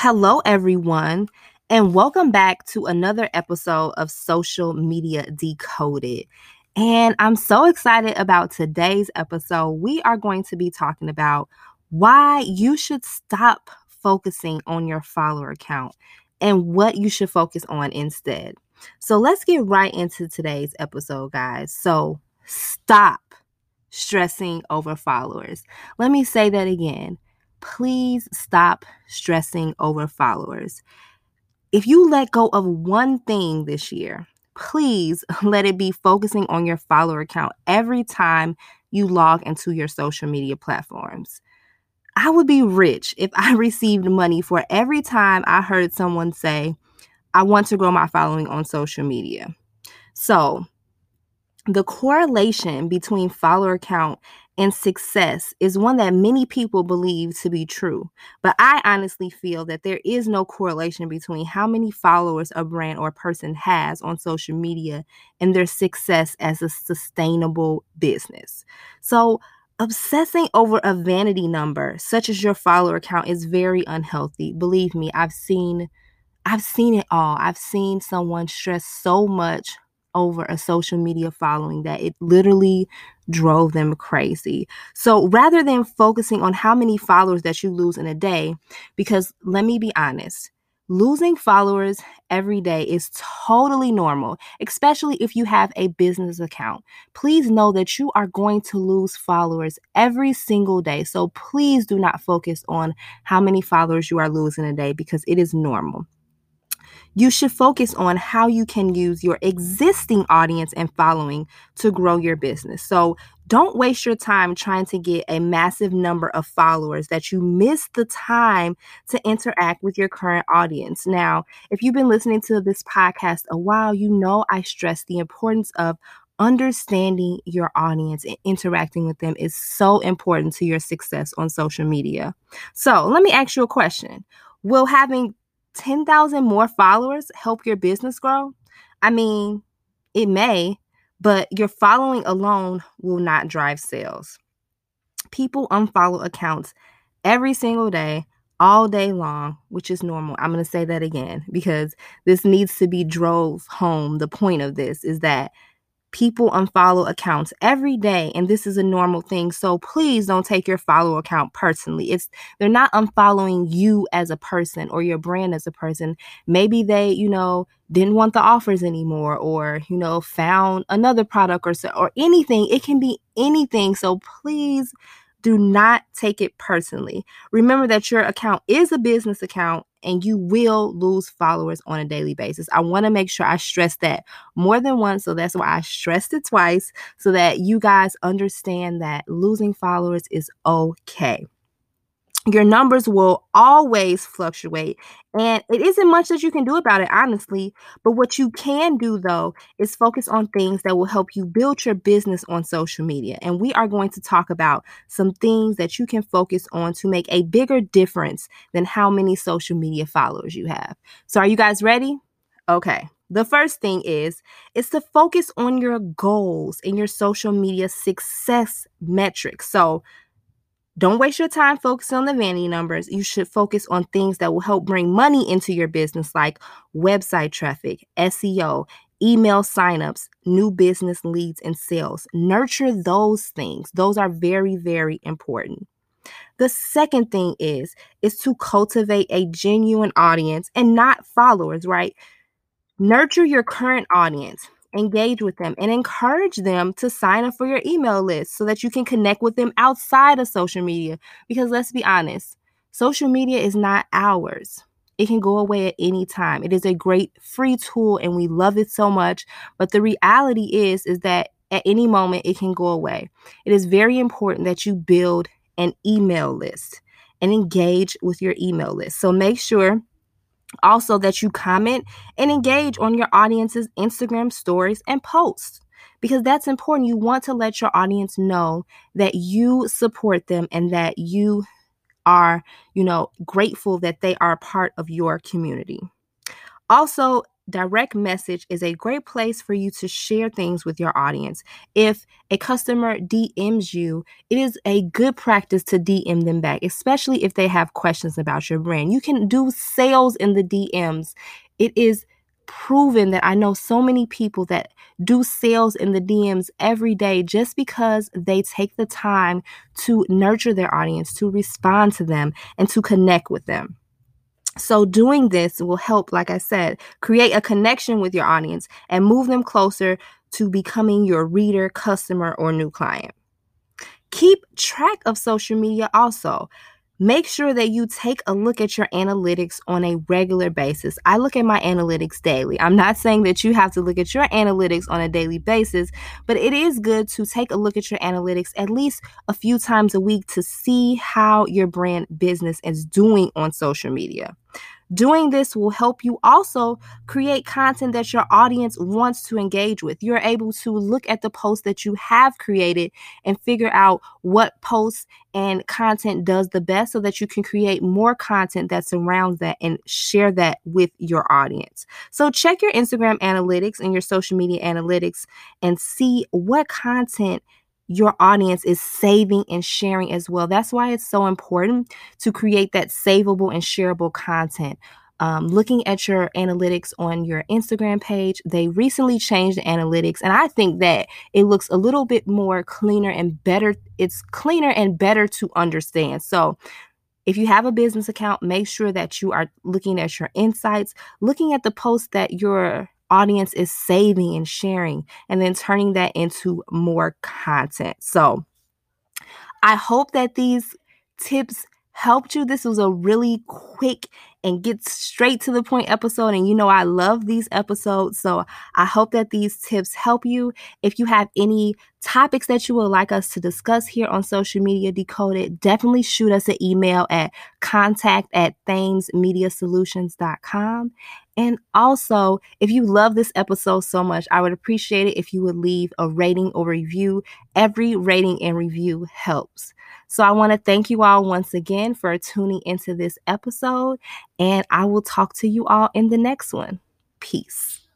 Hello, everyone, and welcome back to another episode of Social Media Decoded. And I'm so excited about today's episode. We are going to be talking about why you should stop focusing on your follower count and what you should focus on instead. So let's get right into today's episode, guys. So stop stressing over followers. Let me say that again. Please stop stressing over followers. If you let go of one thing this year, please let it be focusing on your follower count every time you log into your social media platforms. I would be rich if I received money for every time I heard someone say, I want to grow my following on social media. So, the correlation between follower count and success is one that many people believe to be true. But I honestly feel that there is no correlation between how many followers a brand or person has on social media and their success as a sustainable business. So, obsessing over a vanity number such as your follower count is very unhealthy. Believe me, I've seen I've seen it all. I've seen someone stress so much over a social media following that it literally drove them crazy. So rather than focusing on how many followers that you lose in a day, because let me be honest, losing followers every day is totally normal, especially if you have a business account. Please know that you are going to lose followers every single day. So please do not focus on how many followers you are losing a day because it is normal you should focus on how you can use your existing audience and following to grow your business. So don't waste your time trying to get a massive number of followers that you miss the time to interact with your current audience. Now, if you've been listening to this podcast a while, you know I stress the importance of understanding your audience and interacting with them is so important to your success on social media. So, let me ask you a question. Will having 10,000 more followers help your business grow? I mean, it may, but your following alone will not drive sales. People unfollow accounts every single day, all day long, which is normal. I'm going to say that again because this needs to be drove home. The point of this is that people unfollow accounts every day and this is a normal thing so please don't take your follow account personally. It's they're not unfollowing you as a person or your brand as a person. Maybe they you know didn't want the offers anymore or you know found another product or so or anything. It can be anything so please do not take it personally. Remember that your account is a business account and you will lose followers on a daily basis. I want to make sure I stress that more than once. So that's why I stressed it twice so that you guys understand that losing followers is okay your numbers will always fluctuate and it isn't much that you can do about it honestly but what you can do though is focus on things that will help you build your business on social media and we are going to talk about some things that you can focus on to make a bigger difference than how many social media followers you have. So are you guys ready? Okay the first thing is is to focus on your goals and your social media success metrics. So don't waste your time focusing on the vanity numbers. You should focus on things that will help bring money into your business, like website traffic, SEO, email signups, new business leads, and sales. Nurture those things. Those are very, very important. The second thing is is to cultivate a genuine audience and not followers, right? Nurture your current audience engage with them and encourage them to sign up for your email list so that you can connect with them outside of social media. Because let's be honest, social media is not ours. It can go away at any time. It is a great free tool and we love it so much, but the reality is is that at any moment it can go away. It is very important that you build an email list and engage with your email list. So make sure also, that you comment and engage on your audience's Instagram stories and posts because that's important. You want to let your audience know that you support them and that you are, you know, grateful that they are part of your community. Also, direct message is a great place for you to share things with your audience. If a customer DMs you, it is a good practice to DM them back, especially if they have questions about your brand. You can do sales in the DMs. It is proven that I know so many people that do sales in the DMs every day just because they take the time to nurture their audience, to respond to them, and to connect with them. So, doing this will help, like I said, create a connection with your audience and move them closer to becoming your reader, customer, or new client. Keep track of social media also. Make sure that you take a look at your analytics on a regular basis. I look at my analytics daily. I'm not saying that you have to look at your analytics on a daily basis, but it is good to take a look at your analytics at least a few times a week to see how your brand business is doing on social media. Doing this will help you also create content that your audience wants to engage with. You're able to look at the posts that you have created and figure out what posts and content does the best so that you can create more content that surrounds that and share that with your audience. So check your Instagram analytics and your social media analytics and see what content your audience is saving and sharing as well. That's why it's so important to create that savable and shareable content. Um, looking at your analytics on your Instagram page, they recently changed the analytics, and I think that it looks a little bit more cleaner and better. It's cleaner and better to understand. So, if you have a business account, make sure that you are looking at your insights, looking at the posts that your audience is saving and sharing, and then turning that into more content. So I hope that these tips helped you. This was a really quick and get straight to the point episode. And you know, I love these episodes. So I hope that these tips help you. If you have any topics that you would like us to discuss here on social media decoded, definitely shoot us an email at contact at thamesmediasolutions.com. And also, if you love this episode so much, I would appreciate it if you would leave a rating or review. Every rating and review helps. So I want to thank you all once again for tuning into this episode, and I will talk to you all in the next one. Peace.